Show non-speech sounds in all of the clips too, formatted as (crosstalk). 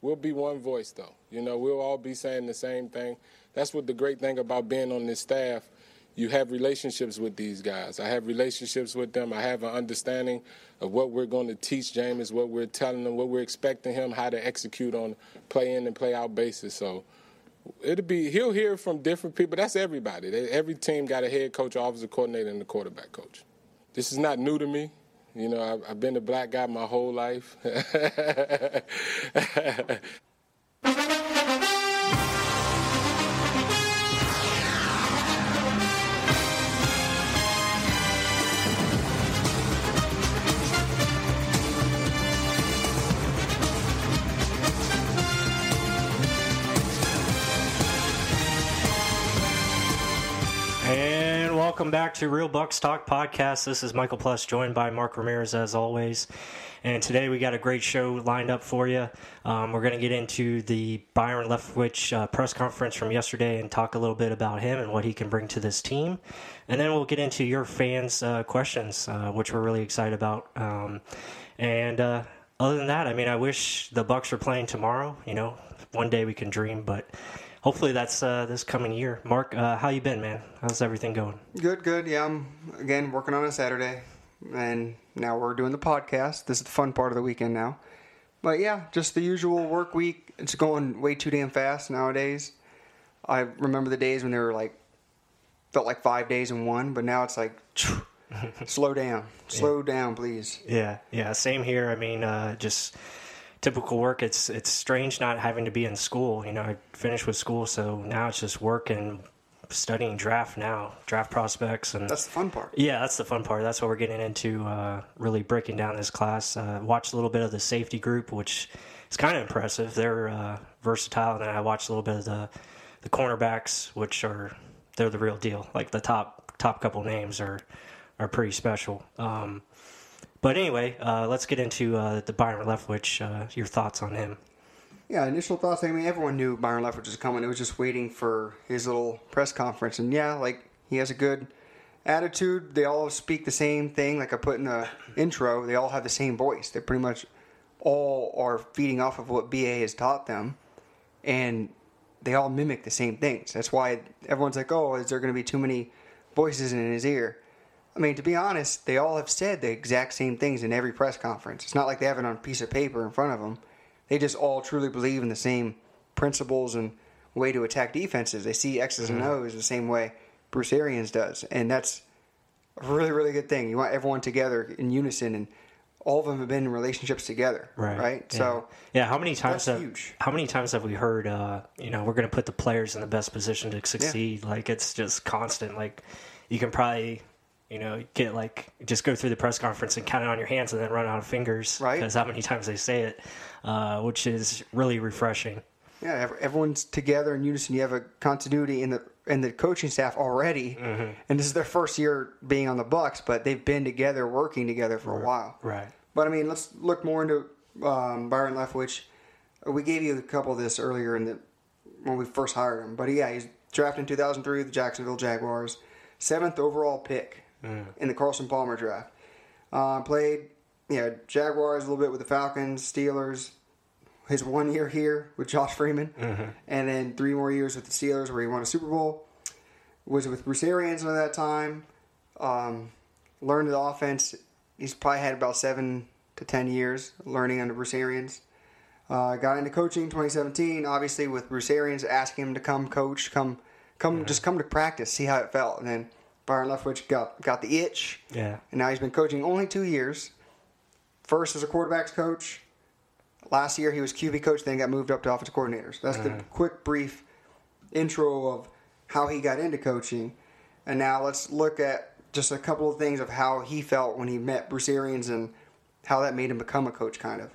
We'll be one voice, though. You know, we'll all be saying the same thing. That's what the great thing about being on this staff. You have relationships with these guys. I have relationships with them. I have an understanding of what we're going to teach Jameis, what we're telling him, what we're expecting him, how to execute on play in and play out basis. So it'll be he'll hear from different people. That's everybody. Every team got a head coach, offensive coordinator, and a quarterback coach. This is not new to me. You know, I've, I've been a black guy my whole life. (laughs) And welcome back to Real Bucs Talk podcast. This is Michael Plus, joined by Mark Ramirez as always. And today we got a great show lined up for you. Um, we're going to get into the Byron Leftwich uh, press conference from yesterday and talk a little bit about him and what he can bring to this team. And then we'll get into your fans' uh, questions, uh, which we're really excited about. Um, and uh, other than that, I mean, I wish the Bucs were playing tomorrow. You know, one day we can dream, but hopefully that's uh, this coming year. Mark, uh, how you been, man? How's everything going? Good, good. Yeah, I'm again working on a Saturday, and now we're doing the podcast. This is the fun part of the weekend now. But yeah, just the usual work week. It's going way too damn fast nowadays. I remember the days when they were like felt like five days in one, but now it's like (laughs) slow down, slow yeah. down, please. Yeah, yeah. Same here. I mean, uh, just typical work. It's it's strange not having to be in school. You know, I finished with school, so now it's just work and studying draft now, draft prospects, and that's the fun part. Yeah, that's the fun part. That's what we're getting into. Uh, really breaking down this class. Uh, watched a little bit of the safety group, which is kind of impressive. They're uh, versatile, and I watched a little bit of the the cornerbacks, which are they're the real deal. Like the top top couple names are are pretty special. Um, but anyway, uh, let's get into uh, the Byron Leftwich. Uh, your thoughts on him? Yeah, initial thoughts. I mean, everyone knew Byron Leftwich was coming. It was just waiting for his little press conference. And yeah, like he has a good attitude. They all speak the same thing. Like I put in the intro, they all have the same voice. They pretty much all are feeding off of what BA has taught them, and they all mimic the same things. That's why everyone's like, "Oh, is there going to be too many voices in his ear?" I mean, to be honest, they all have said the exact same things in every press conference. It's not like they have it on a piece of paper in front of them. They just all truly believe in the same principles and way to attack defenses. They see X's and mm-hmm. O's the same way Bruce Arians does, and that's a really, really good thing. You want everyone together in unison, and all of them have been in relationships together, right? Right. Yeah. So, yeah. How many times have huge. how many times have we heard? Uh, you know, we're going to put the players in the best position to succeed. Yeah. Like it's just constant. Like you can probably you know, get like just go through the press conference and count it on your hands and then run out of fingers. Right. Because how many times they say it, uh, which is really refreshing. Yeah, everyone's together in unison. You have a continuity in the in the coaching staff already, mm-hmm. and this is their first year being on the Bucs, but they've been together, working together for a while. Right. But I mean, let's look more into um, Byron Leftwich. We gave you a couple of this earlier in the when we first hired him, but yeah, he's drafted in 2003 with the Jacksonville Jaguars, seventh overall pick mm. in the Carson Palmer draft. Uh, played, yeah, Jaguars a little bit with the Falcons, Steelers. His one year here with Josh Freeman, mm-hmm. and then three more years with the Steelers where he won a Super Bowl. Was with Bruce Arians at that time. Um, learned the offense. He's probably had about seven to ten years learning under Bruce Arians. Uh, got into coaching in 2017, obviously with Bruce Arians asking him to come coach, come, come, mm-hmm. just come to practice, see how it felt, and then Byron Leftwich got got the itch. Yeah. And now he's been coaching only two years. First as a quarterbacks coach. Last year he was QB coach, then got moved up to offensive coordinators. That's the mm-hmm. quick, brief intro of how he got into coaching. And now let's look at just a couple of things of how he felt when he met Bruce Arians and how that made him become a coach, kind of.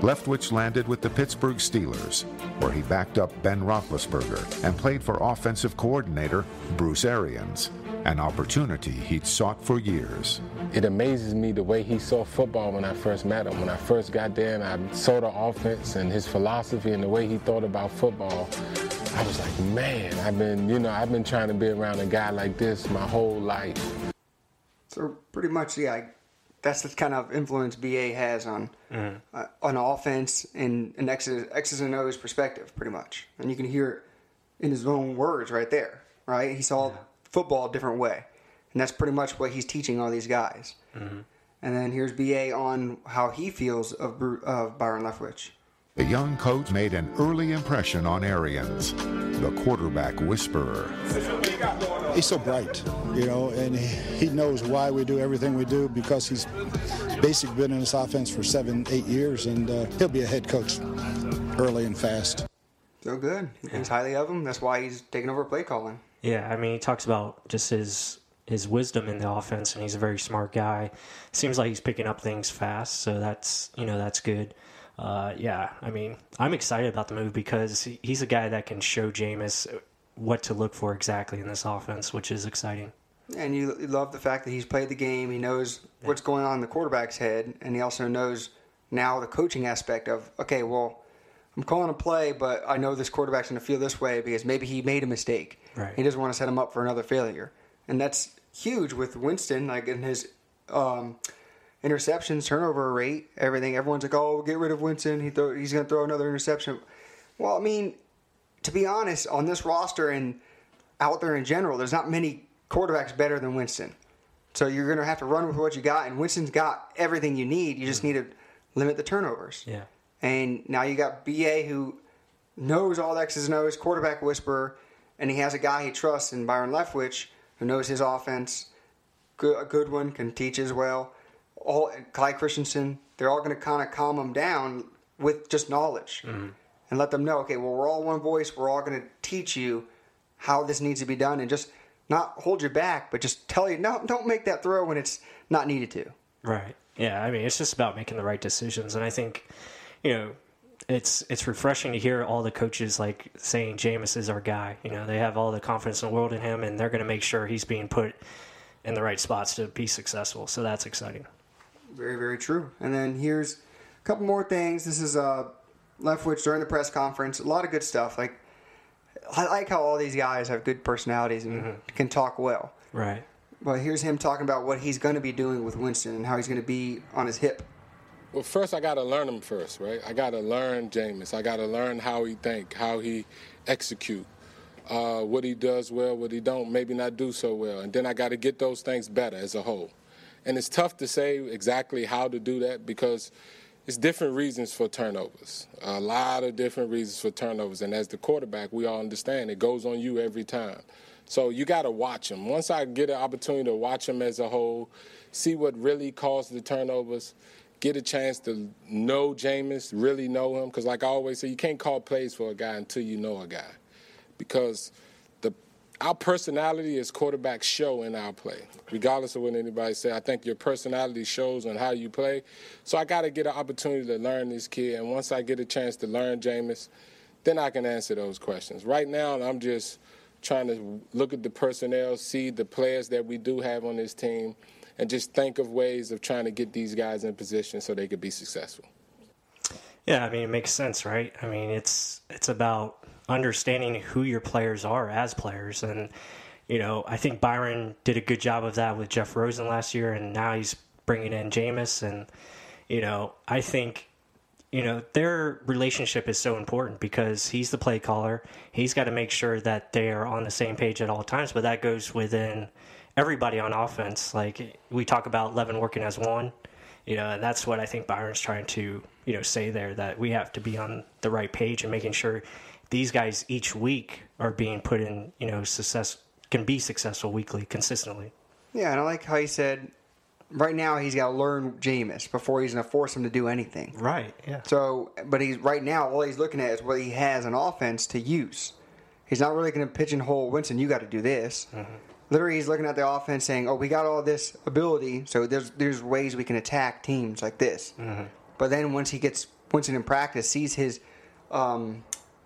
Leftwich landed with the Pittsburgh Steelers, where he backed up Ben Roethlisberger and played for offensive coordinator Bruce Arians, an opportunity he'd sought for years. It amazes me the way he saw football when I first met him. When I first got there and I saw the offense and his philosophy and the way he thought about football, I was like, man, I've been, you know, I've been trying to be around a guy like this my whole life. So pretty much, yeah, that's the kind of influence BA has on mm-hmm. uh, on offense and an X's, X's and O's perspective, pretty much. And you can hear it in his own words right there, right? He saw yeah. football a different way, and that's pretty much what he's teaching all these guys. Mm-hmm. And then here's BA on how he feels of, of Byron Leftwich. The young coach made an early impression on Arians, the quarterback whisperer. He's so bright, you know, and he knows why we do everything we do because he's basically been in this offense for seven, eight years, and uh, he'll be a head coach early and fast. So good. He thinks highly of him. That's why he's taking over play calling. Yeah, I mean, he talks about just his his wisdom in the offense, and he's a very smart guy. Seems like he's picking up things fast, so that's you know that's good uh, yeah, I mean, I'm excited about the move because he's a guy that can show Jameis what to look for exactly in this offense, which is exciting. And you love the fact that he's played the game. He knows yeah. what's going on in the quarterback's head, and he also knows now the coaching aspect of okay, well, I'm calling a play, but I know this quarterback's going to feel this way because maybe he made a mistake. Right. He doesn't want to set him up for another failure, and that's huge with Winston. Like in his um, interceptions, turnover rate, everything. Everyone's like, "Oh, get rid of Winston. He throw, he's going to throw another interception." Well, I mean, to be honest, on this roster and out there in general, there's not many quarterbacks better than Winston. So you're going to have to run with what you got, and Winston's got everything you need. You just mm-hmm. need to limit the turnovers. Yeah. And now you got BA who knows all the X's and O's, quarterback whisperer, and he has a guy he trusts in Byron Leftwich who knows his offense. Good, a good one, can teach as well all Clyde Christensen, they're all going to kind of calm them down with just knowledge mm-hmm. and let them know, okay, well, we're all one voice. We're all going to teach you how this needs to be done and just not hold you back, but just tell you, no, don't make that throw when it's not needed to. Right. Yeah. I mean, it's just about making the right decisions. And I think, you know, it's it's refreshing to hear all the coaches like saying Jameis is our guy. You know, they have all the confidence in the world in him, and they're going to make sure he's being put in the right spots to be successful. So that's exciting. Very, very true. And then here's a couple more things. This is uh, Leftwich during the press conference. A lot of good stuff. Like I like how all these guys have good personalities and mm-hmm. can talk well. Right. But here's him talking about what he's going to be doing with Winston and how he's going to be on his hip. Well, first I got to learn him first, right? I got to learn Jameis. I got to learn how he think, how he execute, uh, what he does well, what he don't maybe not do so well, and then I got to get those things better as a whole. And it's tough to say exactly how to do that because it's different reasons for turnovers. A lot of different reasons for turnovers. And as the quarterback, we all understand it goes on you every time. So you got to watch him. Once I get an opportunity to watch him as a whole, see what really caused the turnovers, get a chance to know Jameis, really know him. Because, like I always say, you can't call plays for a guy until you know a guy. Because – our personality is quarterbacks show in our play, regardless of what anybody say. I think your personality shows on how you play. So I got to get an opportunity to learn this kid, and once I get a chance to learn Jameis, then I can answer those questions. Right now, I'm just trying to look at the personnel, see the players that we do have on this team, and just think of ways of trying to get these guys in position so they could be successful. Yeah, I mean it makes sense, right? I mean it's it's about understanding who your players are as players. And, you know, I think Byron did a good job of that with Josh Rosen last year, and now he's bringing in Jameis. And, you know, I think, you know, their relationship is so important because he's the play caller. He's got to make sure that they are on the same page at all times, but that goes within everybody on offense. Like we talk about Levin working as one, you know, and that's what I think Byron's trying to, you know, say there that we have to be on the right page and making sure these guys each week are being put in, you know, success can be successful weekly consistently. Yeah, and I like how he said right now he's got to learn Jameis before he's going to force him to do anything. Right. Yeah. So, but he's right now all he's looking at is what he has an offense to use. He's not really going to pigeonhole Winston. You got to do this. Mm-hmm. Literally, he's looking at the offense saying, "Oh, we got all this ability, so there's there's ways we can attack teams like this." Mm-hmm. But then once he gets Winston in practice, sees his um,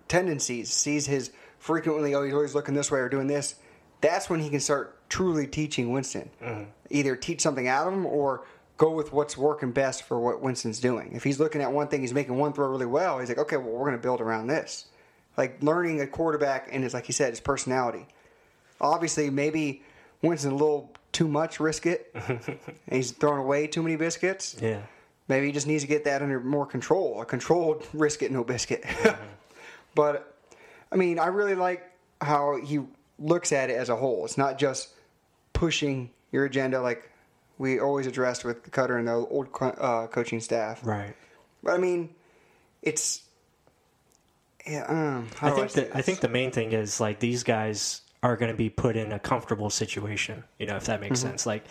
tendencies, sees his frequently, oh, he's always looking this way or doing this, that's when he can start truly teaching Winston. Mm-hmm. Either teach something out of him or go with what's working best for what Winston's doing. If he's looking at one thing, he's making one throw really well, he's like, okay, well, we're going to build around this. Like learning a quarterback and it's like he said, his personality. Obviously, maybe Winston a little too much risk it, and (laughs) he's throwing away too many biscuits. Yeah. Maybe he just needs to get that under more control. A controlled (laughs) risk it, no biscuit. Mm-hmm. But I mean, I really like how he looks at it as a whole. It's not just pushing your agenda like we always addressed with Koetter and the old uh, coaching staff. Right. But I mean, it's yeah. Um, I think say that I think the main thing is like these guys are going to be put in a comfortable situation. You know, if that makes sense. Like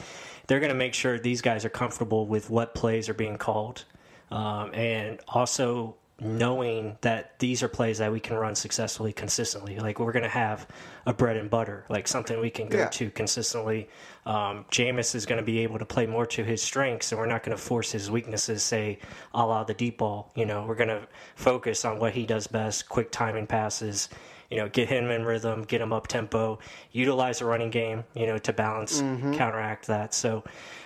they're going to make sure these guys are comfortable with what plays are being called, um, and also knowing that these are plays that we can run successfully consistently. Like we're going to have a bread and butter, like something we can go Yeah. to consistently. Um, Jameis is going to be able to play more to his strengths, and we're not going to force his weaknesses, say, a la the deep ball. You know, we're going to focus on what he does best quick timing passes, you know, get him in rhythm, get him up tempo, utilize the running game, you know, to balance, counteract that. So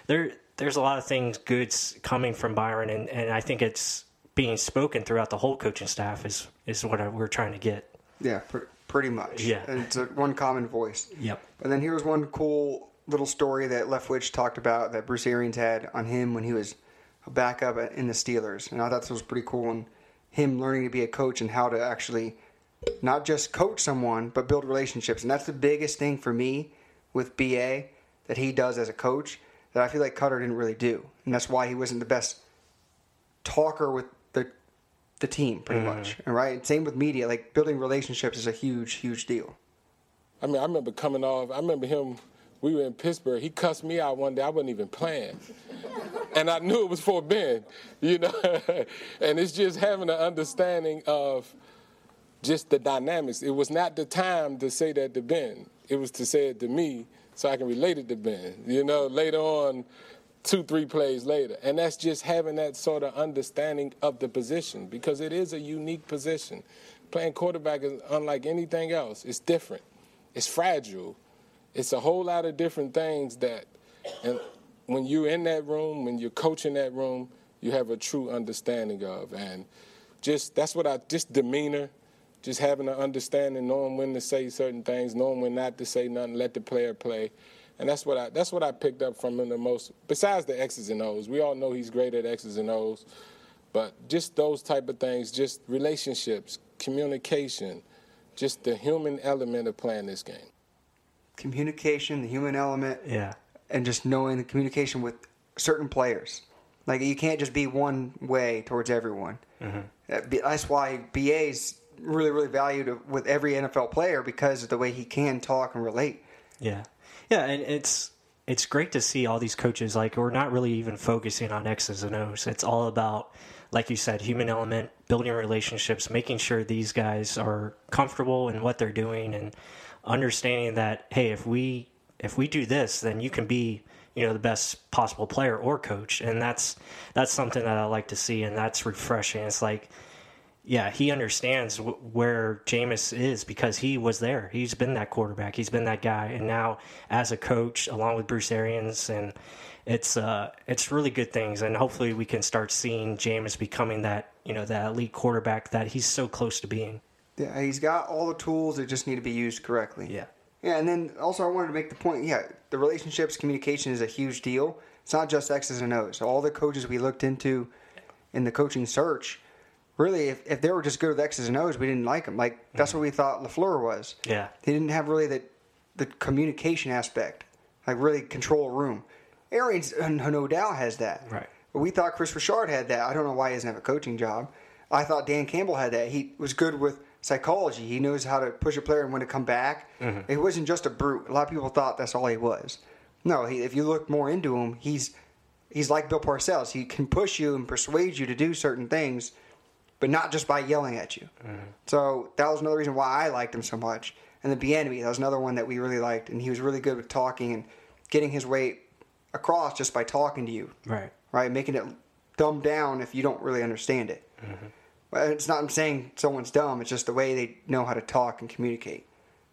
there, there's a lot of things good coming from Byron, and, and I think it's being spoken throughout the whole coaching staff is, is what I, we're trying to get. yeah, pr- pretty much. Yeah. and it's a, one common voice. Yep. And then here's one cool little story that Leftwich talked about that Bruce Arians had on him when he was a backup in the Steelers, and I thought this was pretty cool. And him learning to be a coach and how to actually not just coach someone but build relationships, and that's the biggest thing for me with BA that he does as a coach that I feel like Koetter didn't really do, and that's why he wasn't the best talker with the the team, pretty mm-hmm. much. right? same with media. Like building relationships is a huge, huge deal. I mean, I remember coming off. I remember him. We were in Pittsburgh. He cussed me out one day. I wasn't even playing, (laughs) and I knew it was for Ben. You know, (laughs) and it's just having an understanding of just the dynamics. It was not the time to say that to Ben. It was to say it to me so I can relate it to Ben. You know, later on, two, three plays later. And that's just having that sort of understanding of the position because it is a unique position. Playing quarterback is unlike anything else. It's different. It's fragile. It's a whole lot of different things that and when you're in that room, when you're coaching that room, you have a true understanding of. And just that's what I just demeanor, just having an understanding, knowing when to say certain things, knowing when not to say nothing, let the player play. And that's what I that's what I picked up from him the most. Besides the X's and O's, we all know he's great at X's and O's, but just those type of things, just relationships, communication, just the human element of playing this game. Communication, the human element, Yeah. and just knowing the communication with certain players. Like you can't just be one way towards everyone. That be- That's why BA's really, really valued with every NFL player because of the way he can talk and relate. Yeah, yeah, and it's it's great to see all these coaches. Like we're not really even focusing on X's and O's. It's all about, like you said, human element, building relationships, making sure these guys are comfortable in what they're doing, and understanding that hey, if we if we do this, then you can be you know the best possible player or coach, and that's that's something that I like to see, and that's refreshing. It's like yeah, he understands w- where Jameis is because he was there. He's been that quarterback. He's been that guy, and now as a coach, along with Bruce Arians, and it's uh, it's really good things. And hopefully, we can start seeing Jameis becoming that you know that elite quarterback that he's so close to being. Yeah, he's got all the tools that just need to be used correctly. Yeah. Yeah, and then also I wanted to make the point. Yeah, the relationships, communication is a huge deal. It's not just X's and O's. All the coaches we looked into in the coaching search, really, if, if they were just good with X's and O's, we didn't like them. Like that's what we thought LaFleur was. Yeah. he didn't have really the the communication aspect, like really control room. Arians, uh, no doubt, has that. Right. But we thought Kris Richard had that. I don't know why he doesn't have a coaching job. I thought Dan Campbell had that. He was good with psychology. He knows how to push a player and when to come back. Mm-hmm. He wasn't just a brute. A lot of people thought that's all he was. No, he, if you look more into him, he's he's like Bill Parcells. He can push you and persuade you to do certain things, but not just by yelling at you. Mm-hmm. So that was another reason why I liked him so much. And the Bieniemy, that was another one that we really liked, and he was really good with talking and getting his weight across just by talking to you Right. right? Making it dumbed down if you don't really understand it. Mm-hmm. But it's not I'm saying someone's dumb. It's just the way they know how to talk and communicate.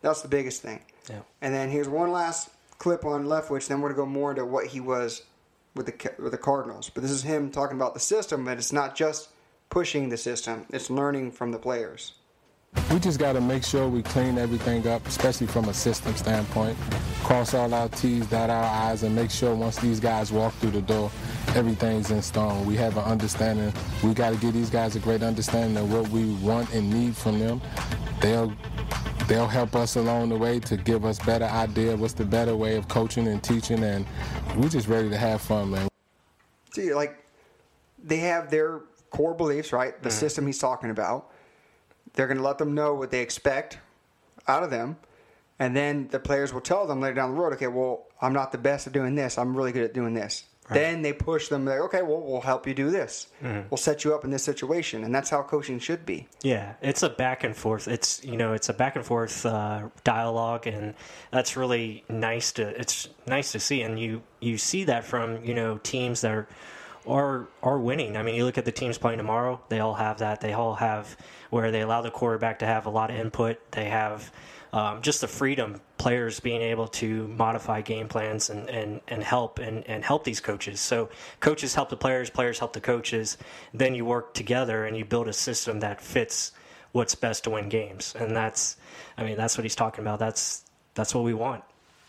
That's the biggest thing. Yeah. And then here's one last clip on Leftwich. Then we're gonna go more into what he was with the with the Cardinals. But this is him talking about the system. and it's not just pushing the system. It's learning from the players. We just got to make sure we clean everything up, especially from a system standpoint. Cross all our T's, dot our I's, and make sure once these guys walk through the door, everything's in stone. We have an understanding. We got to give these guys a great understanding of what we want and need from them. They'll they'll help us along the way to give us better idea what's the better way of coaching and teaching, and we're just ready to have fun, man. See, like they have their core beliefs, right? Mm-hmm. The system he's talking about. They're going to let them know what they expect out of them, and then the players will tell them later down the road, okay, well, I'm not the best at doing this. I'm really good at doing this. Then they push them. Like, okay, well, we'll help you do this. Mm-hmm. We'll set you up in this situation, and that's how coaching should be. Yeah, it's a back and forth. It's you know, it's a back and forth uh, dialogue, and that's really nice to. It's nice to see, and you you see that from you know teams that are are are winning. I mean, you look at the teams playing tomorrow; they all have that. They all have where they allow the quarterback to have a lot of input. They have um, just the freedom players being able to modify game plans and, and, and help and, and help these coaches. So coaches help the players, players help the coaches. Then you work together and you build a system that fits what's best to win games. And that's, I mean, that's what he's talking about. That's that's what we want.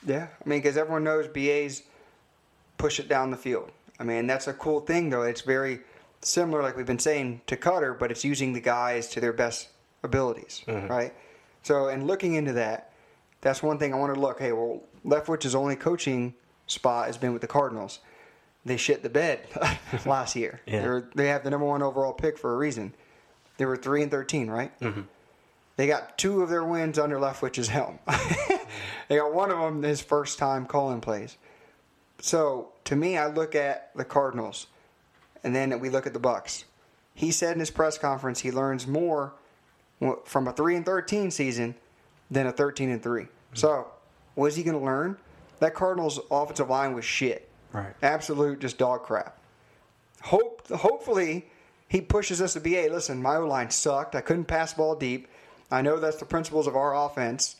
Yeah, I mean, because everyone knows BA's push it down the field. I mean, that's a cool thing, though. It's very similar, like we've been saying, to Koetter, but it's using the guys to their best abilities, right? So, and looking into that, that's one thing I want to look. Hey, well, Leftwich's only coaching spot has been with the Cardinals. They shit the bed (laughs) last year. (laughs) Yeah. They have the number one overall pick for a reason. They were three and thirteen, right? Mm-hmm. They got two of their wins under Leftwich's helm. (laughs) they got one of them his first time calling plays. So to me, I look at the Cardinals, and then we look at the Bucs. He said in his press conference he learns more from a three and thirteen season than a thirteen and 3 mm-hmm. So what is he going to learn? That Cardinals offensive line was shit. Right. Absolute just dog crap. Hope hopefully he pushes us to be a listen, my O line sucked. I couldn't pass ball deep. I know that's the principles of our offense.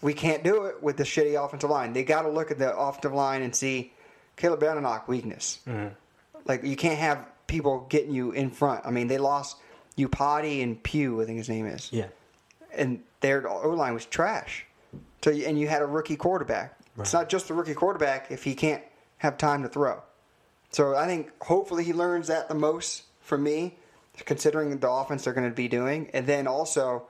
We can't do it with the shitty offensive line. They got to look at the offensive line and see Caleb Benenoch weakness. Like you can't have people getting you in front. I mean, they lost Iupati and Pugh, I think his name is Yeah. and their O line was trash. So and you had a rookie quarterback. It's not just the rookie quarterback if he can't have time to throw. So I think hopefully he learns that the most from me, considering the offense they're going to be doing, and then also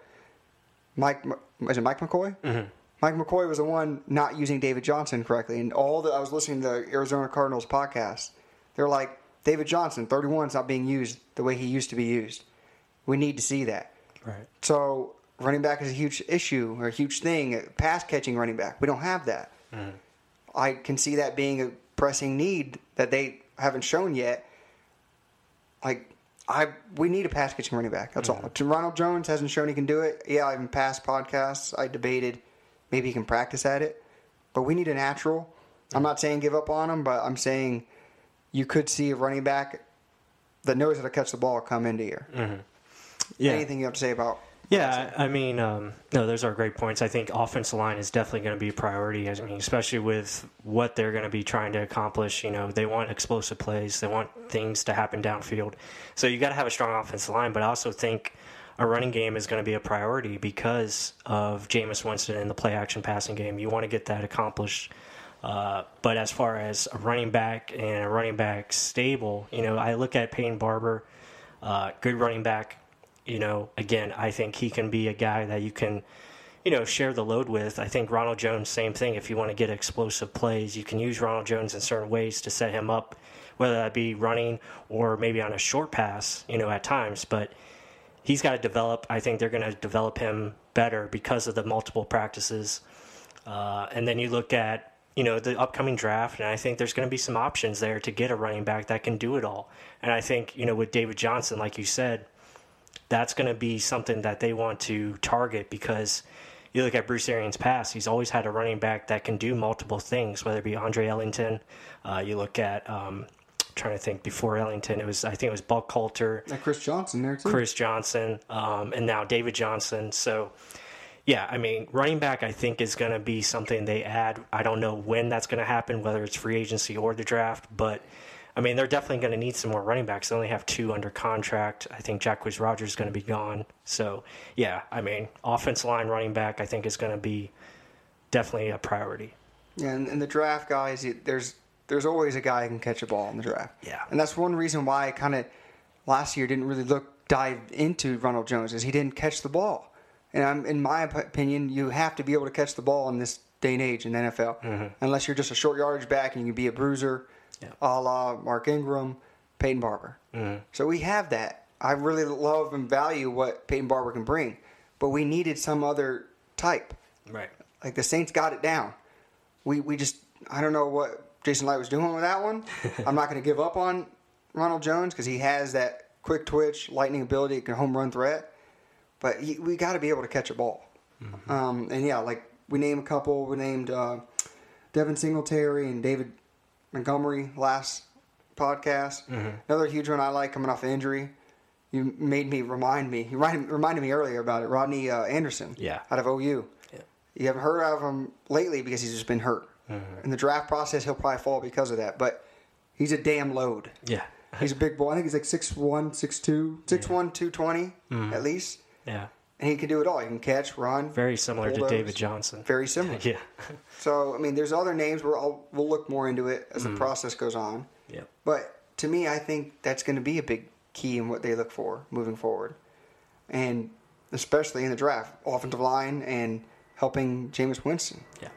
Mike is it Mike McCoy? Mm-hmm. Mike McCoy was the one not using David Johnson correctly, and all the I was listening to the Arizona Cardinals podcast. They're like David Johnson, 31 is not being used the way he used to be used. We need to see that. Right. So running back is a huge issue or a huge thing. Pass catching running back, we don't have that. Mm-hmm. I can see that being a pressing need that they haven't shown yet. Like I, we need a pass catching running back. That's mm-hmm. all. Ronald Jones hasn't shown he can do it. Yeah, in past podcasts I debated maybe he can practice at it, but we need a natural. I'm not saying give up on him, but I'm saying you could see a running back that knows how to catch the ball come into here. Yeah. Anything you have to say about? Yeah, I I mean, um, no, those are great points. I think offensive line is definitely going to be a priority. I mean, especially with what they're going to be trying to accomplish. You know, they want explosive plays. They want things to happen downfield. So you got to have a strong offensive line. But I also think a running game is going to be a priority because of Jameis Winston and the play action passing game. You want to get that accomplished. Uh, but as far as a running back and a running back stable, you know, I look at Peyton Barber, uh, good running back. You know, again, I think he can be a guy that you can, you know, share the load with. I think Ronald Jones, same thing. If you want to get explosive plays, you can use Ronald Jones in certain ways to set him up, whether that be running or maybe on a short pass, you know, at times. But he's got to develop. I think they're going to develop him better because of the multiple practices. Uh, and then you look at you know the upcoming draft, and I think there's going to be some options there to get a running back that can do it all. And I think you know with David Johnson, like you said, that's going to be something that they want to target because you look at Bruce Arians' past, he's always had a running back that can do multiple things, whether it be Andre Ellington. Uh, you look at um, trying to think before Ellington. It was I think it was Buck Coulter, Like Chris Johnson there too. Chris Johnson, um, and now David Johnson. So, yeah, I mean, running back I think is going to be something they add. I don't know when that's going to happen, whether it's free agency or the draft, but. I mean, they're definitely going to need some more running backs. They only have two under contract. I think Jacquizz Rodgers is going to be gone. So, yeah, I mean, offensive line running back, I think is going to be definitely a priority. Yeah, and, and the draft guys, there's there's always a guy who can catch a ball in the draft. Yeah. and that's one reason why I kind of last year didn't really look dive into Ronald Jones is he didn't catch the ball. And I'm, in my opinion, you have to be able to catch the ball in this day and age in the NFL, mm-hmm. unless you're just a short yardage back and you can be a bruiser, Yeah. a la Mark Ingram, Peyton Barber. Mm-hmm. So we have that. I really love and value what Peyton Barber can bring, but we needed some other type. Right. Like the Saints got it down. We we just I don't know what Jason Licht was doing with that one. I'm not going to give up on Ronald Jones because he has that quick twitch, lightning ability, can home run threat. But he, we got to be able to catch a ball. Um, and yeah, like we named a couple. We named uh, Devin Singletary and David Montgomery last podcast. Another huge one I like coming off injury. You made me remind me. You reminded, reminded me earlier about it. Rodney uh, Anderson. Yeah. Out of OU. Yeah. You haven't heard of him lately because he's just been hurt. Mm-hmm. In the draft process, he'll probably fall because of that. But he's a damn load. Yeah. He's a big boy. I think he's like 6'1", 6'2", 6'1", 220 at least. Yeah. And he can do it all. He can catch, run. Very similar to. David Johnson. Very similar. (laughs) Yeah. (laughs) So, I mean, there's other names where I'll, we'll look more into it as the mm-hmm. process goes on. Yeah. But to me, I think that's going to be a big key in what they look for moving forward. And especially in the draft, offensive line and helping Jameis Winston. Yeah.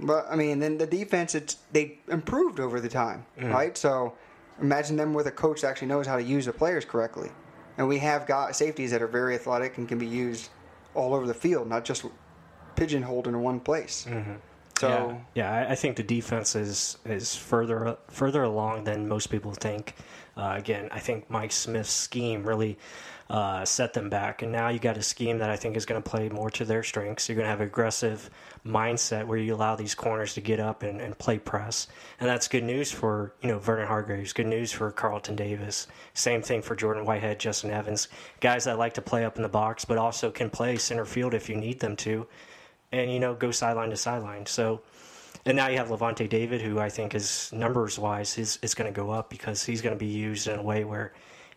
But, I mean, then the defense, it's, they improved over the time, right? So imagine them with a coach that actually knows how to use the players correctly. And we have got safeties that are very athletic and can be used all over the field, not just pigeonholed in one place. So yeah, yeah I, I think the defense is is further further along than most people think. Uh, again, I think Mike Smith's scheme really uh, set them back, and now you got a scheme that I think is going to play more to their strengths. You're going to have aggressive mindset where you allow these corners to get up and, and play press, and that's good news for you know Vernon Hargreaves. Good news for Carlton Davis. Same thing for Jordan Whitehead, Justin Evans, guys that like to play up in the box, but also can play center field if you need them to and you know go sideline to sideline. So, and now you have Lavonte David, who I think is numbers wise is is going to go up because he's going to be used in a way where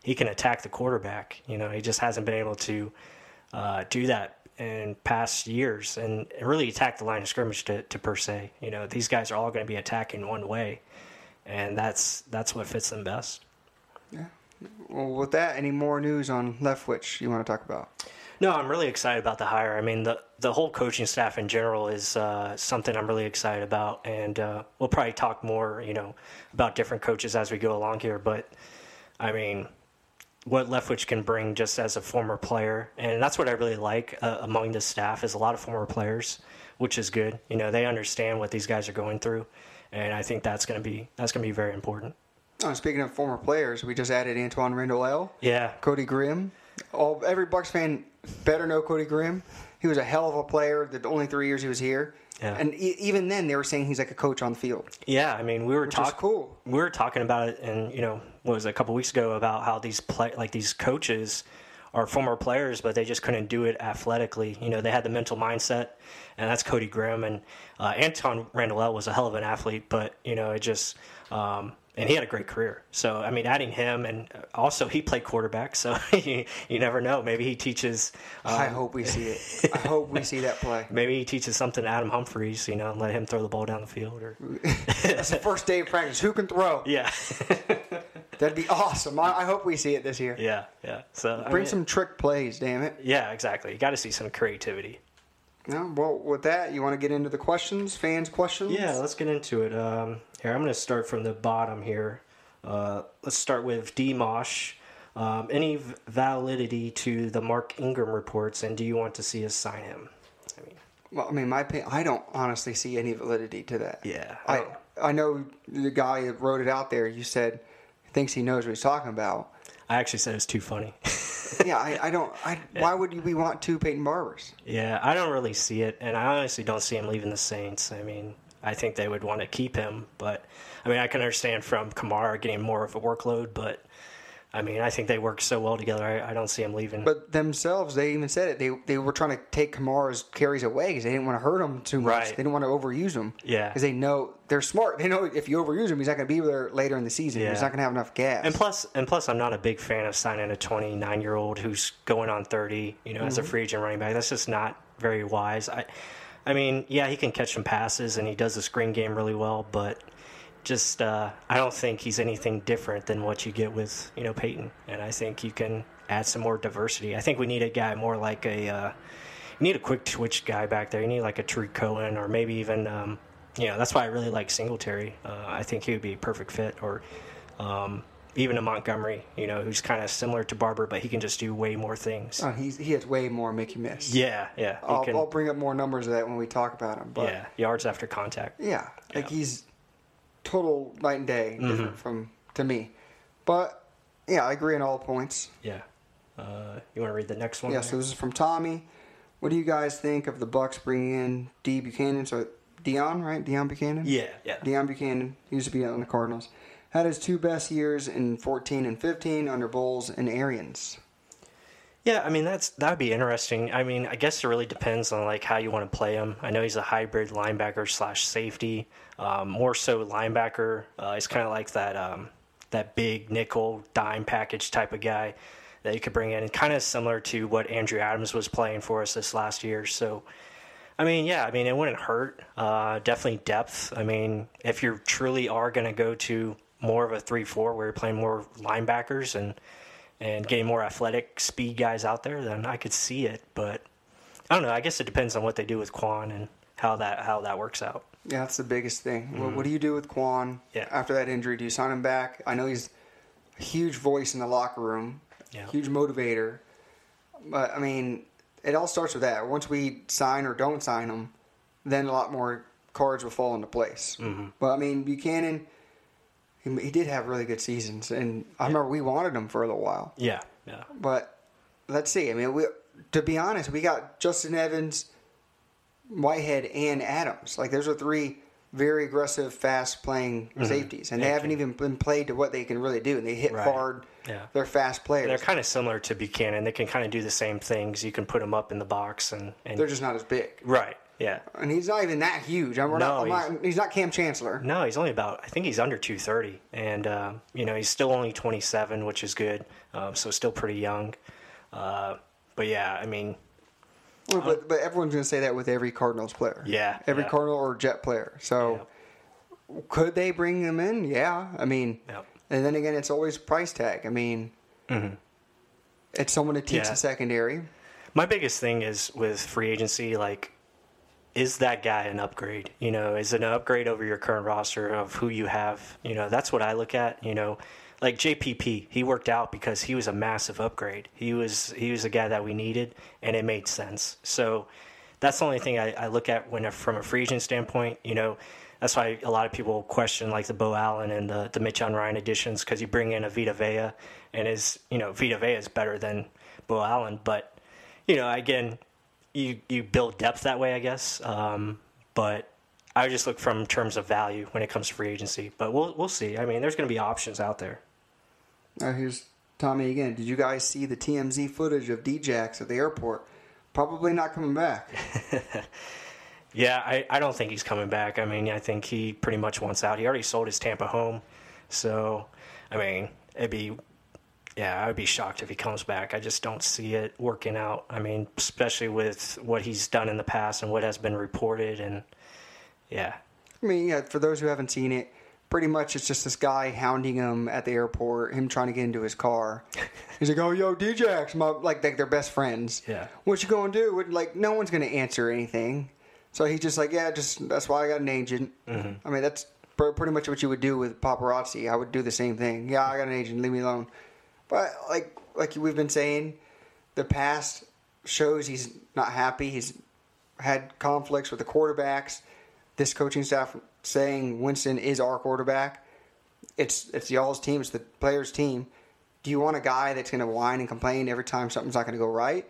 he can attack the quarterback. You know, he just hasn't been able to uh, do that in past years and really attack the line of scrimmage to, to per se. You know, these guys are all going to be attacking one way, and that's that's what fits them best. Yeah. Well, with that, any more news on Leftwich you want to talk about? No, I'm really excited about the hire. I mean, the the whole coaching staff in general is uh, something I'm really excited about, and uh, we'll probably talk more, you know, about different coaches as we go along here. But I mean, what Leftwich can bring just as a former player, and that's what I really like uh, among the staff is a lot of former players, which is good. You know, they understand what these guys are going through, and I think that's gonna be that's gonna be very important. Oh, speaking of former players, we just added Antwaan Randle El. Yeah, Cody Grimm. All every Bucs fan better know Cody Grimm. He was a hell of a player. The only three years he was here, Yeah. and e- even then they were saying he's like a coach on the field. Yeah, I mean, we were talking. cool. We were talking about it, and you know, was a couple weeks ago about how these play like these coaches are former players, but they just couldn't do it athletically. You know, they had the mental mindset, and that's Cody Grimm and uh, Antwaan Randle was a hell of an athlete, but you know, it just. Um, and he had a great career. So I mean, adding him, and also he played quarterback. So (laughs) you, you never know. Maybe he teaches. I um, hope we see it. I hope we see that play. (laughs) Maybe he teaches something to Adam Humphries. You know, and let him throw the ball down the field. Or (laughs) That's the first day of practice. Who can throw? yeah, That'd be awesome. I, I hope we see it this year. yeah, yeah. So I Bring mean, some trick plays, damn it. Yeah, exactly. You got to see some creativity. No, well, with that, you want to get into the questions, fans' questions? Yeah, let's get into it. Um, here, I'm going to start from the bottom here. Uh, let's start with D. Mosh. Um, any v- validity to the Mark Ingram reports, and do you want to see us sign him? I mean, Well, I mean, my opinion, I don't honestly see any validity to that. Yeah, I I I know the guy that wrote it out there. You said thinks he knows what he's talking about. I actually said it's too funny. (laughs) yeah, I, I don't. I why would we want two Peyton Barbers? yeah, I don't really see it, and I honestly don't see him leaving the Saints. I mean, I think they would want to keep him. But I mean, I can understand from Kamara getting more of a workload, but I mean, I think they work so well together. I, I don't see him leaving. But themselves, they even said it. They they were trying to take Kamara's carries away because they didn't want to hurt him too much. Right. They didn't want to overuse him. Yeah. Because they know they're smart. They know if you overuse him, he's not going to be there later in the season. Yeah. He's not going to have enough gas. And plus, and plus, I'm not a big fan of signing a 29 year old who's going on 30. You know, as a mm-hmm. free agent running back, that's just not very wise. I, I mean, yeah, he can catch some passes and he does the screen game really well, but just uh, I don't think he's anything different than what you get with you know Peyton. And I think you can add some more diversity. I think we need a guy more like a. Uh, you need a quick twitch guy back there. You need like a Tarik Cohen or maybe even. Um, you know, that's why I really like Singletary. Uh, I think he would be a perfect fit. Or um, even a Montgomery, you know, who's kind of similar to Barber, but he can just do way more things. Oh, he's, he has way more make you miss. yeah, yeah. I'll, can, I'll bring up more numbers of that when we talk about him. But yeah, yards after contact. Yeah, like Yeah. he's total night and day Mm-hmm. different from to me. But yeah, I agree on all points. Yeah. Uh, you want to read the next one? Yeah, so this is from Tommy. What do you guys think of the Bucs bringing in D Bucannon? So Deone, right? Deone Bucannon. yeah, yeah. Deone Bucannon used to be on the Cardinals. Had his two best years in 14 and 15 under Bowles and Arians. Yeah, I mean that's that would be interesting. I mean, I guess it really depends on like how you want to play him. I know he's a hybrid linebacker slash safety, um, more so linebacker. Uh, he's kind of like that um, that big nickel dime package type of guy that you could bring in, kind of similar to what Andrew Adams was playing for us this last year. So, I mean, yeah, I mean it wouldn't hurt. Uh, definitely depth. I mean, if you truly are going to go to more of a three-four where you're playing more linebackers and and getting more athletic speed guys out there, then I could see it. But I don't know. I guess it depends on what they do with Kwon and how that how that works out. Yeah, that's the biggest thing. What, what do you do with Kwon Mm-hmm. Yeah. after that injury? Do you sign him back? I know he's a huge voice in the locker room, Yeah. huge motivator. But I mean, it all starts with that. Once we sign or don't sign him, then a lot more cards will fall into place. Mm-hmm. But I mean, Bucannon, he, did have really good seasons, and I remember we wanted him for a little while. Yeah, yeah, But let's see. I mean, we to be honest, we got Justin Evans, Whitehead, and Adams. Like those are three very aggressive, fast playing safeties, and they Mm-hmm. Yeah, haven't can- even been played to what they can really do. And they hit Right. hard. Yeah. They're fast players. They're kind of similar to Bucannon. They can kind of do the same things. You can put them up in the box and, and They're just not as big. right. Yeah. And he's not even that huge. I'm, No, not, I'm he's- not, he's not Kam Chancellor. No, he's only about. I think he's under 230, and uh, you know he's still only 27, which is good. Um, so still pretty young. Uh, but yeah, I mean, Well, but, but everyone's going to say that with every Cardinals player. Yeah, Every yeah. Cardinal or Jet player. So could they bring him in? Yeah. I mean, Yep. and then again, it's always price tag. I mean, it's someone to teach Mm-hmm. Yeah. the secondary. my biggest thing is with free agency, like, is that guy an upgrade? You know, is it an upgrade over your current roster of who you have? You know, that's what I look at. You know, like JPP, he worked out because he was a massive upgrade. He was he was a guy that we needed, and it made sense. So that's the only thing I, I look at when from a free agent standpoint. You know, that's why a lot of people question like the Beau Allen and the the Mitch Unrein additions because you bring in a Vita Vea, and is you know Vita Vea is better than Beau Allen, but you know again you you build depth that way, I guess. Um, but I just look from terms of value when it comes to free agency. But we'll we'll see. I mean, there's going to be options out there. Now here's Tommy again. Did you guys see the TMZ footage of Djax at the airport? Probably not coming back. (laughs) Yeah, I, I don't think he's coming back. I mean, I think he pretty much wants out. He already sold his Tampa home, so I mean, it'd be yeah, I would be shocked if he comes back. I just don't see it working out. I mean, especially with what he's done in the past and what has been reported, and yeah, I mean, yeah, for those who haven't seen it, pretty much it's just this guy hounding him at the airport, him trying to get into his car. (laughs) He's like, "Oh, yo, Djax, my like, they're best friends. Yeah. what you gonna do? Like, no one's gonna answer anything. So he's just like, yeah, just that's why I got an agent. Mm-hmm. I mean, that's pr- pretty much what you would do with paparazzi. I would do the same thing. Yeah, I got an agent. Leave me alone. But like, like we've been saying, the past shows he's not happy. He's had conflicts with the quarterbacks. This coaching staff saying Winston is our quarterback. It's it's y'all's team. It's the players' team. Do you want a guy that's going to whine and complain every time something's not going to go right,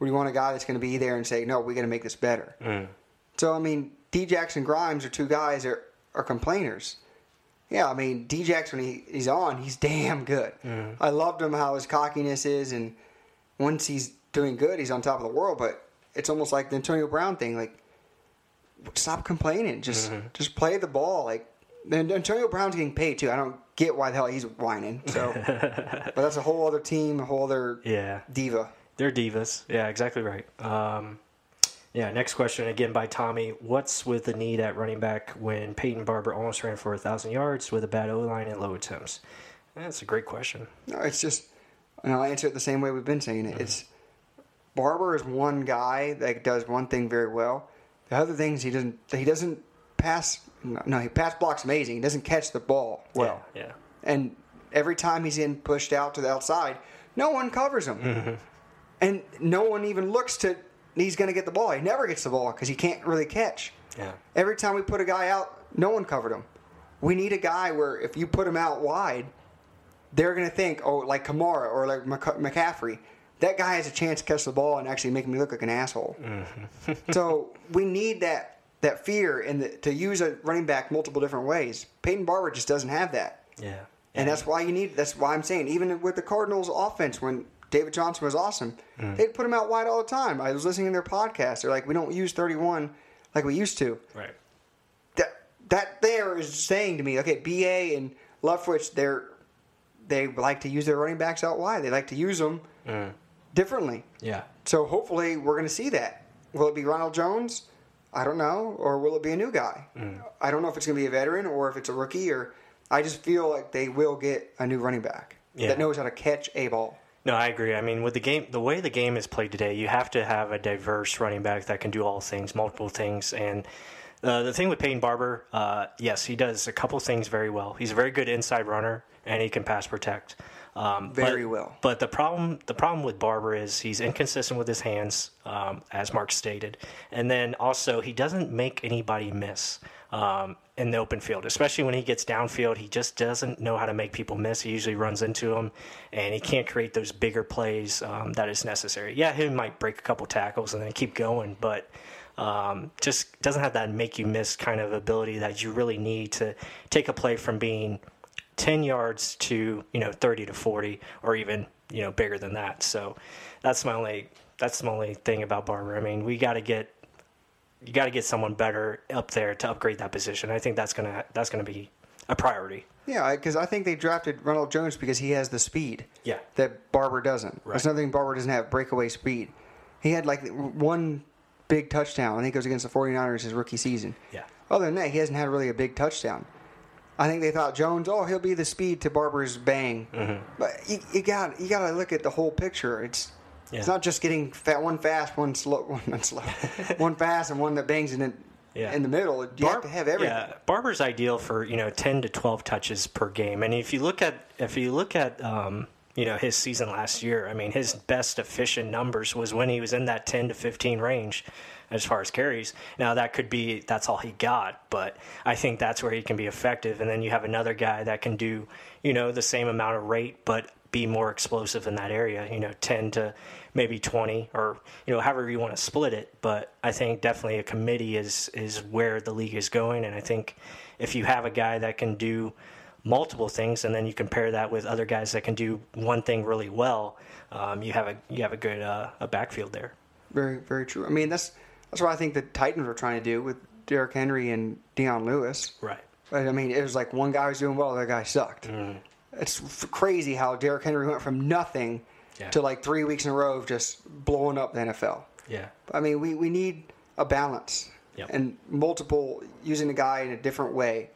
or do you want a guy that's going to be there and say, "No, we got to make this better"? Mm. So I mean, D Jackson Grimes are two guys that are, are complainers. Yeah, I mean, D Jackson when he, he's on, he's damn good. I loved him how his cockiness is, and once he's doing good, he's on top of the world. But it's almost like the Antonio Brown thing. Like, stop complaining. Just just play the ball. Like, and Antonio Brown's getting paid too. I don't get why the hell he's whining. So, (laughs) but that's a whole other team, a whole other Yeah. diva. They're divas. Yeah, exactly right. Um, yeah, next question again by Tommy. What's with the need at running back when Peyton Barber almost ran for a thousand yards with a bad O line and low attempts? That's a great question. No, it's just, and I'll answer it the same way we've been saying it. It's Barber is one guy that does one thing very well. The other things he doesn't. He doesn't pass. No, he pass blocks amazing. He doesn't catch the ball well. Yeah. yeah. And every time he's in pushed out to the outside, no one covers him, mm-hmm. and no one even looks to. He's going to get the ball. He never gets the ball because he can't really catch. Yeah. Every time we put a guy out, no one covered him. We need a guy where if you put him out wide, they're going to think, oh, like Kamara or like McCaffrey, that guy has a chance to catch the ball and actually make me look like an asshole. Mm-hmm. (laughs) so we need that that fear and the, to use a running back multiple different ways. Peyton Barber just doesn't have that, Yeah. and that's why you need. That's why I'm saying even with the Cardinals' offense when. David Johnson was awesome. Mm. They'd put him out wide all the time. I was listening to their podcast. They're like, we don't use 31 like we used to Right. that that there is saying to me, okay, BA and Leftwich, they're they like to use their running backs out wide. They like to use them mm. differently. Yeah. So hopefully we're going to see that. Will it be Ronald Jones? I don't know. Or will it be a new guy? Mm. I don't know if it's going to be a veteran or if it's a rookie. Or I just feel like they will get a new running back Yeah. that knows how to catch a ball. No, I agree. I mean, with the game, the way the game is played today, you have to have a diverse running back that can do all things, multiple things. And uh, the thing with Peyton Barber, uh, yes, he does a couple things very well. He's a very good inside runner, and he can pass protect. Um, Very but- well. But the problem, the problem with Barber is he's inconsistent with his hands, um, as Mark stated, and then also he doesn't make anybody miss um, in the open field, especially when he gets downfield. He just doesn't know how to make people miss. He usually runs into them, and he can't create those bigger plays um, that is necessary. Yeah, he might break a couple tackles and then keep going, but um, just doesn't have that make you miss kind of ability that you really need to take a play from being 10 yards to you know 30 to 40 or even you know bigger than that so that's my only that's my only thing about barber i mean we got to get you got to get someone better up there to upgrade that position i think that's gonna that's gonna be a priority Yeah, because I think they drafted Ronald Jones because he has the speed. Yeah. That Barber doesn't. Right. There's nothing Barber doesn't have breakaway speed. He had like one big touchdown. I think it was against the 49ers his rookie season. Yeah. Other than that, he hasn't had really a big touchdown. I think they thought Jones, oh, he'll be the speed to Barber's bang. Mm-hmm. But you, you got you got to look at the whole picture. It's it's not just getting fat, one fast, one slow, (laughs) one slow, one fast, and one that bangs in it Yeah. in the middle. You have to have everything. Yeah, Barber's ideal for you know ten to twelve touches per game, and if you look at if you look at um, you know his season last year, I mean his best efficient numbers was when he was in that ten to fifteen range as far as carries. Now that could be that's all he got, but I think that's where he can be effective. And then you have another guy that can do you know the same amount of rate, but be more explosive in that area. You know, ten to maybe 20 or you know however you want to split it but i think definitely a committee is is where the league is going and i think if you have a guy that can do multiple things and then you compare that with other guys that can do one thing really well um, you have a you have a good uh, a backfield there Very, very true. I mean, that's that's what I think the Titans were trying to do with Derrick Henry and Dion Lewis. right But I mean, it was like one guy was doing well, the other guy sucked. It's crazy how Derrick Henry went from nothing Yeah. to like three weeks in a row of just blowing up the NFL. yeah I mean, we, we need a balance Yep. and multiple using the guy in a different way.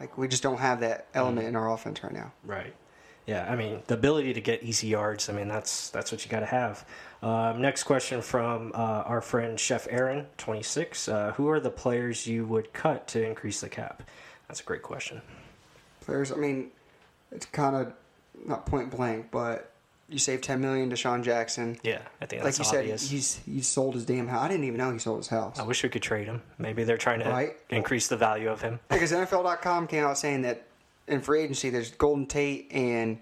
Like we just don't have that element Mm. in our offense right now. Right. Yeah, I mean the ability to get easy yards. I mean that's that's what you got to have. Um, next question from uh, our friend Chef Aaron, twenty six. Uh, who are the players you would cut to increase the cap? That's a great question. Players, I mean, it's kind of not point blank, but you save ten million DeSean Jackson. Yeah, I think like that's you obvious. said, he's he sold his damn house. I didn't even know he sold his house. I wish we could trade him. Maybe they're trying to Right. increase the value of him. (laughs) Because NFL.com came out saying that in free agency, there's Golden Tate and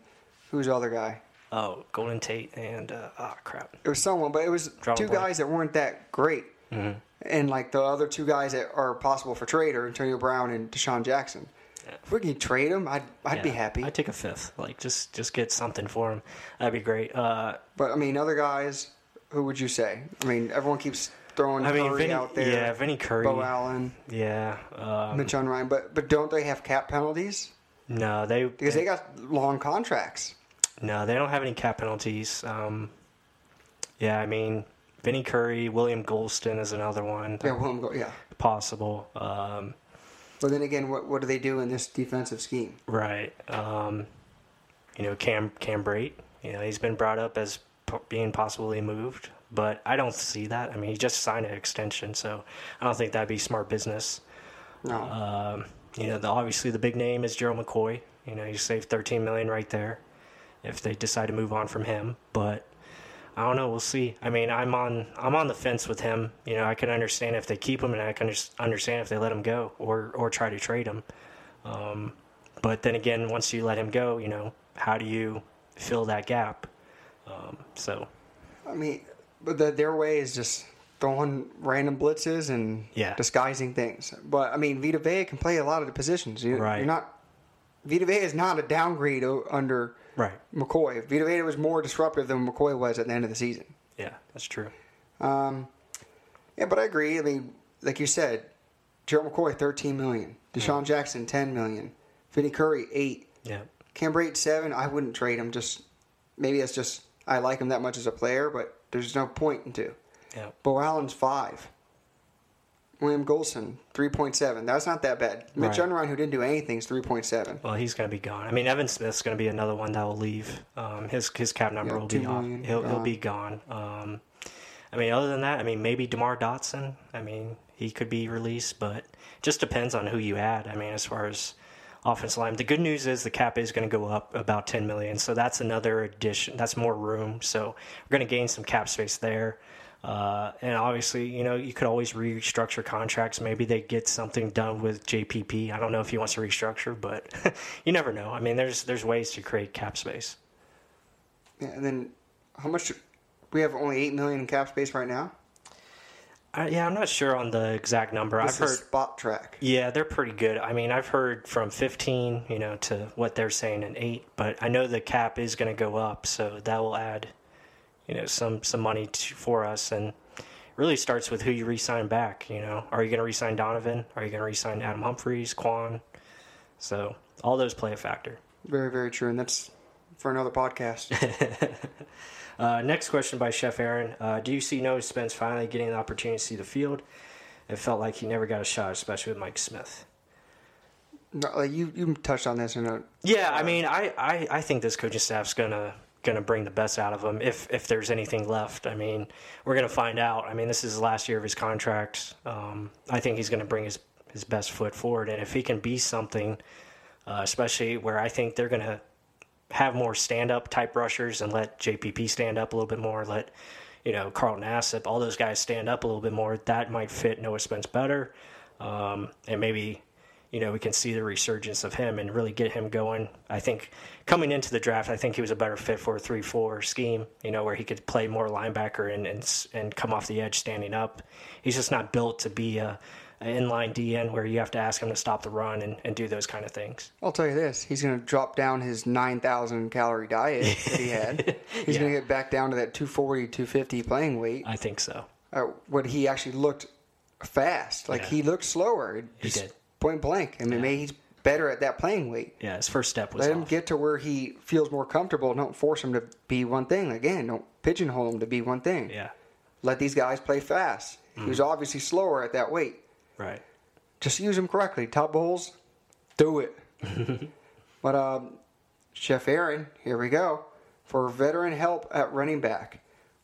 who's the other guy? Oh, Golden Tate and uh, oh crap. It was someone, but it was two blank. guys that weren't that great. Mm-hmm. And like the other two guys that are possible for trade are Antonio Brown and DeSean Jackson. If we can trade him, I'd I'd be happy. I'd take a fifth. Like just just get something for him. That'd be great. Uh, but I mean, other guys, who would you say? I mean, everyone keeps throwing I mean, Curry Vinny, out there. yeah, Vinny Curry. Beau Allen, Yeah. Um, Mitch Unrein, but but don't they have cap penalties? no, they Because they got long contracts. no, they don't have any cap penalties. Um, yeah, I mean, Vinny Curry, William Gholston is another one Yeah, go- yeah. possible. Um, But then again, what what do they do in this defensive scheme? Right. Um, you know, Cam Cam Brate. You know, he's been brought up as p- being possibly moved, but I don't see that. I mean, he just signed an extension, so I don't think that'd be smart business. No. Um, you know, the, obviously the big name is Gerald McCoy. You know, you save 13 million right there if they decide to move on from him, but. I don't know. We'll see. I mean, I'm on I'm on the fence with him. You know, I can understand if they keep him, and I can under- understand if they let him go or or try to trade him. Um, but then again, once you let him go, you know, how do you fill that gap? Um, so I mean, but the, their way is just throwing random blitzes and Yeah. disguising things. But I mean, Vita Vea can play a lot of the positions. You, Right. You're not. Vita Vea is not a downgrade under right, McCoy. Vita Vea was more disruptive than McCoy was at the end of the season. yeah, that's true. Um, yeah, but I agree. I mean, like you said, Gerald McCoy, thirteen million. DeSean Jackson, ten million. Vinny Curry, eight. Yeah, Cam Brate, seven. I wouldn't trade him. Just maybe that's just I like him that much as a player, but there's no point in two. yeah, Beau Allen's five. William Gholston, three point seven. That's not that bad. Mitch Right. Unrein, who didn't do anything, is three point seven. Well, he's going to be gone. I mean, Evan Smith's going to be another one that will leave. Um, his his cap number Yeah, will be off. He'll he'll be gone. Um, I mean, other than that, I mean, maybe Demar Dotson. I mean, he could be released, but it just depends on who you add. I mean, as far as offensive line, the good news is the cap is going to go up about 10 million, so that's another addition. That's more room. So we're going to gain some cap space there. Uh, and obviously, you know, you could always restructure contracts. Maybe they get something done with JPP. I don't know if he wants to restructure, but (laughs) you never know. I mean, there's there's ways to create cap space. Yeah, and then how much? We have only eight million in cap space right now. I, yeah, I'm not sure on the exact number. This I've heard. Spotrac. Yeah, they're pretty good. I mean, I've heard from 15, you know, to what they're saying in eight, but I know the cap is going to go up, so that will add, you know, some some money to, for us, and really starts with who you re-sign back. You know, are you going to re-sign Donovan? Are you going to re-sign Adam Humphries, Kwon? So all those play a factor. Very, very true, and that's for another podcast. (laughs) Uh, next question by Chef Aaron: uh, Do you see Noah Spence finally getting the opportunity to see the field? It felt like he never got a shot, especially with Mike Smith. No, like you, you touched on this in a Yeah, I mean, I, I, I think this coaching staff's gonna gonna bring the best out of him if if there's anything left. I mean, we're gonna find out. I mean, this is the last year of his contract. Um, I think he's gonna bring his his best foot forward, and if he can be something, uh, especially where I think they're gonna have more stand up type rushers and let JPP stand up a little bit more, let you know Carl Nassib, all those guys stand up a little bit more. That might fit Noah Spence better, um, and maybe you know we can see the resurgence of him and really get him going. I think coming into the draft, I think he was a better fit for a three-four scheme. You know where he could play more linebacker and and and come off the edge standing up. He's just not built to be a an inline DN where you have to ask him to stop the run and, and do those kind of things. I'll tell you this: he's going to drop down his nine thousand calorie diet that he had. (laughs) He's Yeah. going to get back down to that 240, 250 playing weight. I think so. Uh, what he actually looked fast, like Yeah. he looked slower. He did. Point blank. I mean, maybe he's better at that playing weight. Yeah, his first step was Let him get to where he feels more comfortable. Don't force him to be one thing. Again, don't pigeonhole him to be one thing. yeah, Let these guys play fast. He Mm. was obviously slower at that weight. right. Just use him correctly. Todd Bowles, do it. (laughs) but um, Chef Aaron, here we go. For veteran help at running back,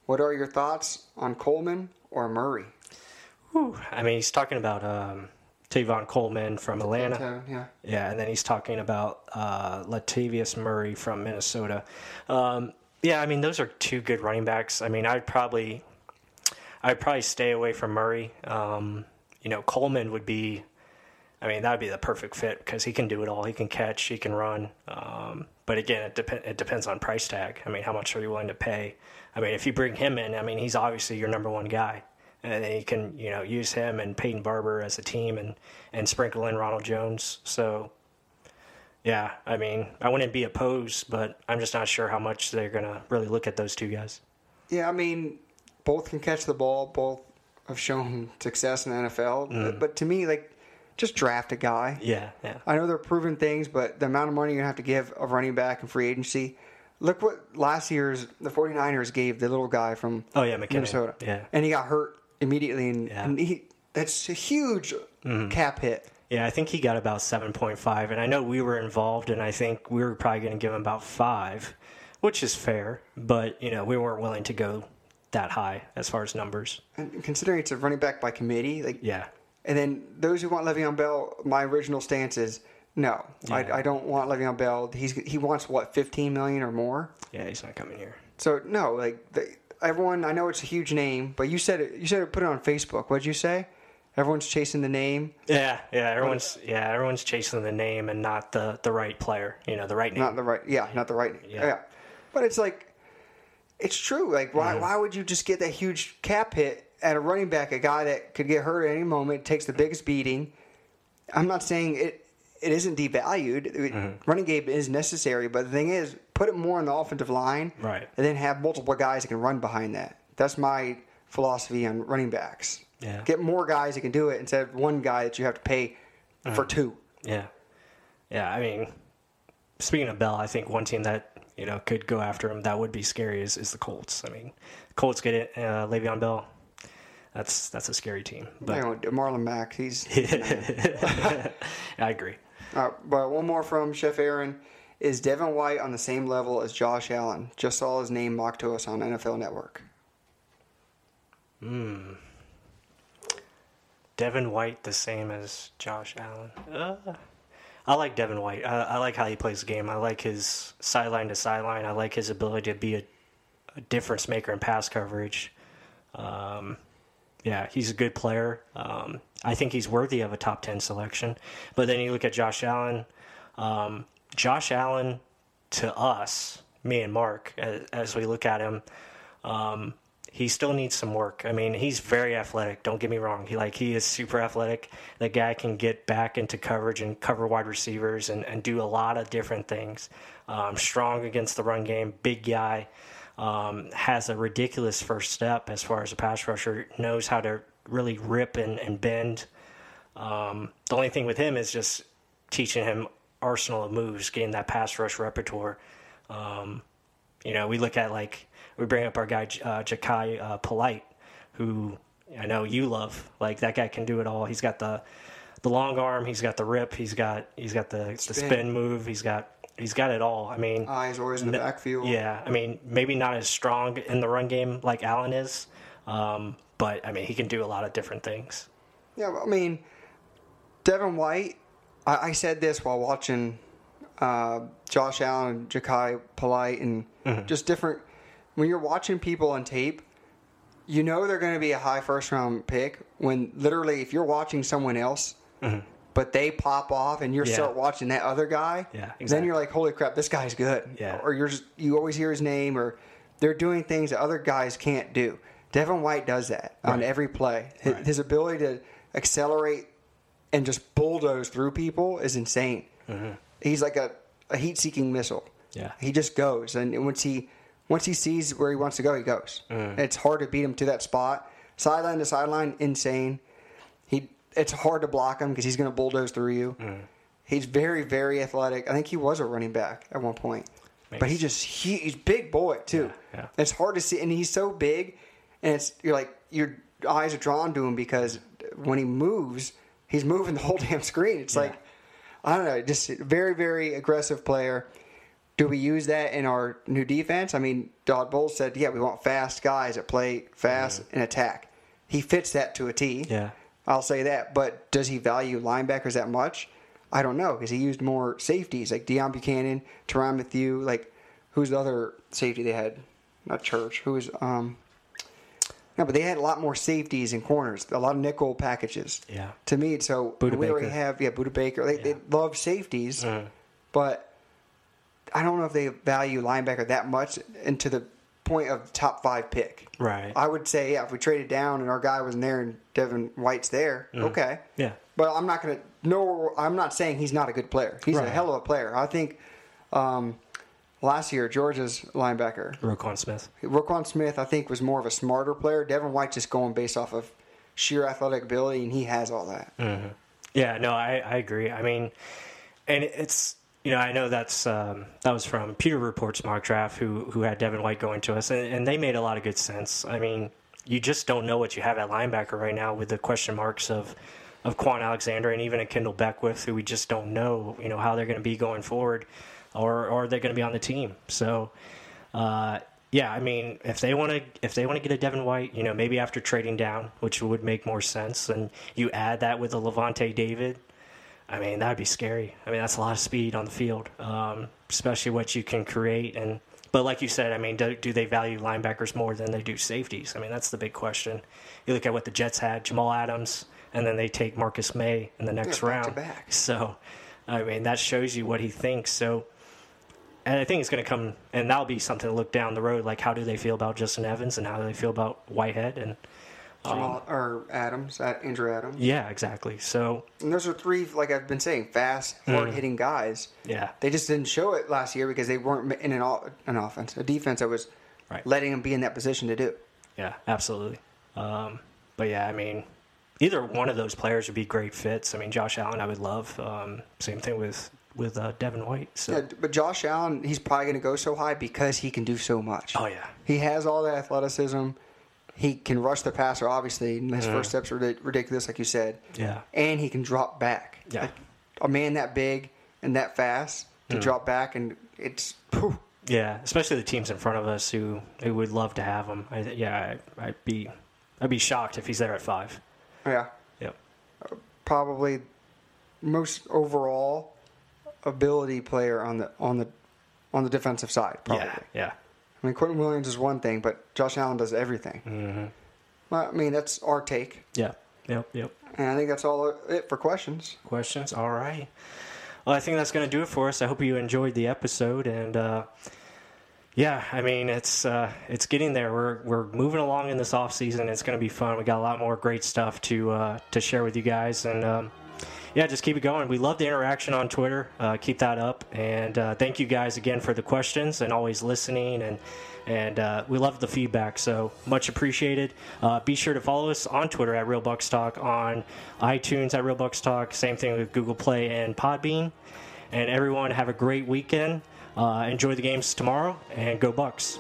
what are your thoughts on Coleman or Murray? I mean, he's talking about um, Tevin Coleman from Atlanta. Yeah. Yeah, and then he's talking about uh, Latavius Murray from Minnesota. Um, yeah, I mean those are two good running backs. I mean, I'd probably, I'd probably stay away from Murray. Um, you know, Coleman would be, I mean, that would be the perfect fit because he can do it all. He can catch, he can run. Um, but again, it, dep- it depends on price tag. I mean, how much are you willing to pay? I mean, if you bring him in, I mean, he's obviously your number one guy. And then you can you know use him and Peyton Barber as a team and and sprinkle in Ronald Jones. So yeah, I mean I wouldn't be opposed, but I'm just not sure how much they're gonna really look at those two guys. Yeah, I mean, both can catch the ball. Both have shown success in the NFL. Mm-hmm. But, but to me, like, just draft a guy. Yeah, yeah. I know they're proven things, but the amount of money you're going to have to give a running back in free agency. Look what last year's the 49ers gave the little guy from Oh, yeah, McKinnon. Minnesota. Yeah. And he got hurt immediately. And, Yeah. and he, that's a huge mm-hmm. cap hit. Yeah, I think he got about 7.5, and I know we were involved, and I think we were probably going to give him about five, which is fair, but you know we weren't willing to go that high as far as numbers. And considering it's a running back by committee, like Yeah, And then those who want Le'Veon Bell, my original stance is no. Yeah. I, I don't want Le'Veon Bell. He's he wants what fifteen million or more. yeah, he's not coming here. So no, like the, everyone. I know it's a huge name, but you said it. You said it. Put it on Facebook. What'd you say? Everyone's chasing the name, Yeah, yeah, everyone's yeah, everyone's chasing the name and not the the right player. You know, the right name. not the right. Yeah, not the right. Yeah. Yeah. But it's like, it's true. Like, why Mm-hmm. why would you just get that huge cap hit at a running back, a guy that could get hurt at any moment, takes the biggest beating? I'm not saying it. It isn't devalued. Mm-hmm. Running game is necessary, but the thing is, put it more on the offensive line, Right. And then have multiple guys that can run behind that. That's my philosophy on running backs. Yeah. Get more guys that can do it instead of one guy that you have to pay Mm-hmm. for two. Yeah, yeah. I mean, speaking of Bell, I think one team that you know could go after him that would be scary is, is the Colts. I mean, Colts get it, uh, Le'Veon Bell. That's that's a scary team. But You know, Marlon Mack, he's (laughs) (laughs) I agree. Uh, but one more from Chef Aaron. Is Devin White on the same level as Josh Allen? Just saw his name mocked to us on NFL Network. Hmm. Devin White the same as Josh Allen. Uh, I like Devin White. I, I like how he plays the game. I like his sideline to sideline. I like his ability to be a, a difference maker in pass coverage. Um, yeah, he's a good player. Um, I think he's worthy of a top 10 selection. But then you look at Josh Allen. Um, Josh Allen, to us, me and Mark, as, as we look at him, um, he still needs some work. I mean, he's very athletic. Don't get me wrong. He like he is super athletic. The guy can get back into coverage and cover wide receivers and, and do a lot of different things. Um, strong against the run game, big guy. Um, has a ridiculous first step as far as a pass rusher. Knows how to really rip and, and bend. Um, the only thing with him is just teaching him arsenal of moves, getting that pass rush repertoire. Um, you know, we look at like we bring up our guy uh, Jachai uh, Polite, who I know you love. Like that guy can do it all. He's got the the long arm. He's got the rip. He's got he's got the the Spin. spin move. He's got he's got it all. I mean, Eyes always in the backfield. Yeah, I mean, maybe not as strong in the run game like Allen is, um, but I mean, he can do a lot of different things. Yeah, well, I mean, Devin White. I, I said this while watching uh, Josh Allen and Jachai Polite and just different. When you're watching people on tape, you know they're going to be a high first round pick. When literally, if you're watching someone else, but they pop off and you Yeah. start watching that other guy, Yeah, then you're like, holy crap, this guy's good. Yeah. Or you're just, you always hear his name, or they're doing things that other guys can't do. Devin White does that on every play. His, Right. his ability to accelerate and just bulldoze through people is insane. Mm-hmm. He's like a, a heat-seeking missile. Yeah. he just goes, and once he once he sees where he wants to go, he goes. And it's hard to beat him to that spot. Sideline to sideline, insane. He it's hard to block him because he's going to bulldoze through you. Mm. He's very very athletic. I think he was a running back at one point, but he just he, he's big boy too. Yeah, yeah. It's hard to see, and he's so big, and it's you're like your eyes are drawn to him because when he moves, he's moving the whole (laughs) damn screen. It's like I don't know, just a very very aggressive player. Do we use that in our new defense? I mean, Todd Bowles said, "Yeah, we want fast guys that play fast and attack." He fits that to a T. Yeah. I'll say that. But does he value linebackers that much? I don't know because he used more safeties like Deone Bucannon, Tyrann Mathieu. Like, who's the other safety they had? Not Church. Who was um. No, but they had a lot more safeties and corners, a lot of nickel packages. Yeah. To me, so Budda we already have yeah Budda Baker. They, they love safeties, Mhm. but I don't know if they value linebacker that much into the point of top five pick. Right. I would say, yeah, if we traded down and our guy wasn't there and Devin White's there, okay. Yeah. But I'm not going to. No, I'm not saying he's not a good player. He's a hell of a player. I think um, last year Georgia's linebacker Roquan Smith. Roquan Smith, I think, was more of a smarter player. Devin White just going based off of sheer athletic ability, and he has all that. Yeah, no, I, I agree. I mean, and it's you know I know that's um, that was from Pewter Report's mock draft who who had Devin White going to us, and, and they made a lot of good sense. I mean, you just don't know what you have at linebacker right now with the question marks of of Kwon Alexander and even a Kendell Beckwith, who we just don't know you know how they're going to be going forward, or or they're going to be on the team. So. Uh, yeah, I mean, if they want to, if they want to get a Devin White, you know, maybe after trading down, which would make more sense, and you add that with a Lavonte David, I mean, that'd be scary. I mean, that's a lot of speed on the field, um, especially what you can create. And but like you said, I mean, do, do they value linebackers more than they do safeties? I mean, that's the big question. You look at what the Jets had: Jamal Adams, and then they take Marcus Maye in the next Yeah, round. So, I mean, that shows you what he thinks. So. And I think it's going to come, and that'll be something to look down the road. Like, how do they feel about Justin Evans, and how do they feel about Whitehead? And Jamal, or Adams, Andrew Adams. yeah, exactly. So, And those are three, like I've been saying, fast, hard hitting guys. yeah, They just didn't show it last year because they weren't in an, an offense, a defense that was Right. letting them be in that position to do. Yeah, absolutely. Um, but yeah, I mean, either one of those players would be great fits. I mean, Josh Allen, I would love. Um, same thing with with uh, Devin White. So, Yeah, but Josh Allen, he's probably going to go so high because he can do so much. oh yeah, He has all the athleticism. He can rush the passer, obviously. And his first steps are ridiculous, like you said. yeah, And he can drop back. Yeah. Like, a man that big and that fast to drop back, and it's. Yeah. Especially the teams in front of us who who would love to have him. I, yeah, I, I'd be I'd be shocked if he's there at five. yeah. Yep. Probably most overall ability player on the on the on the defensive side. Probably. Yeah, yeah, I mean, Quinnen Williams is one thing, but Josh Allen does everything. Mm-hmm. Well, I mean, that's our take, yeah, yep, yep. and I think that's all it for questions. questions. All right. Well, I think that's going to do it for us. I hope you enjoyed the episode, and uh, yeah, I mean it's uh, it's getting there. We're we're moving along in this off season. It's going to be fun. We got a lot more great stuff to uh, to share with you guys, and um, yeah, just keep it going. We love the interaction on Twitter. Uh, keep that up, and uh, thank you guys again for the questions and always listening and. And uh, we love the feedback, so much appreciated. Uh, be sure to follow us on Twitter at Real Bucs Talk, on iTunes at Real Bucs Talk. Same thing with Google Play and Podbean. And everyone have a great weekend. Uh, enjoy the games tomorrow, and go Bucs.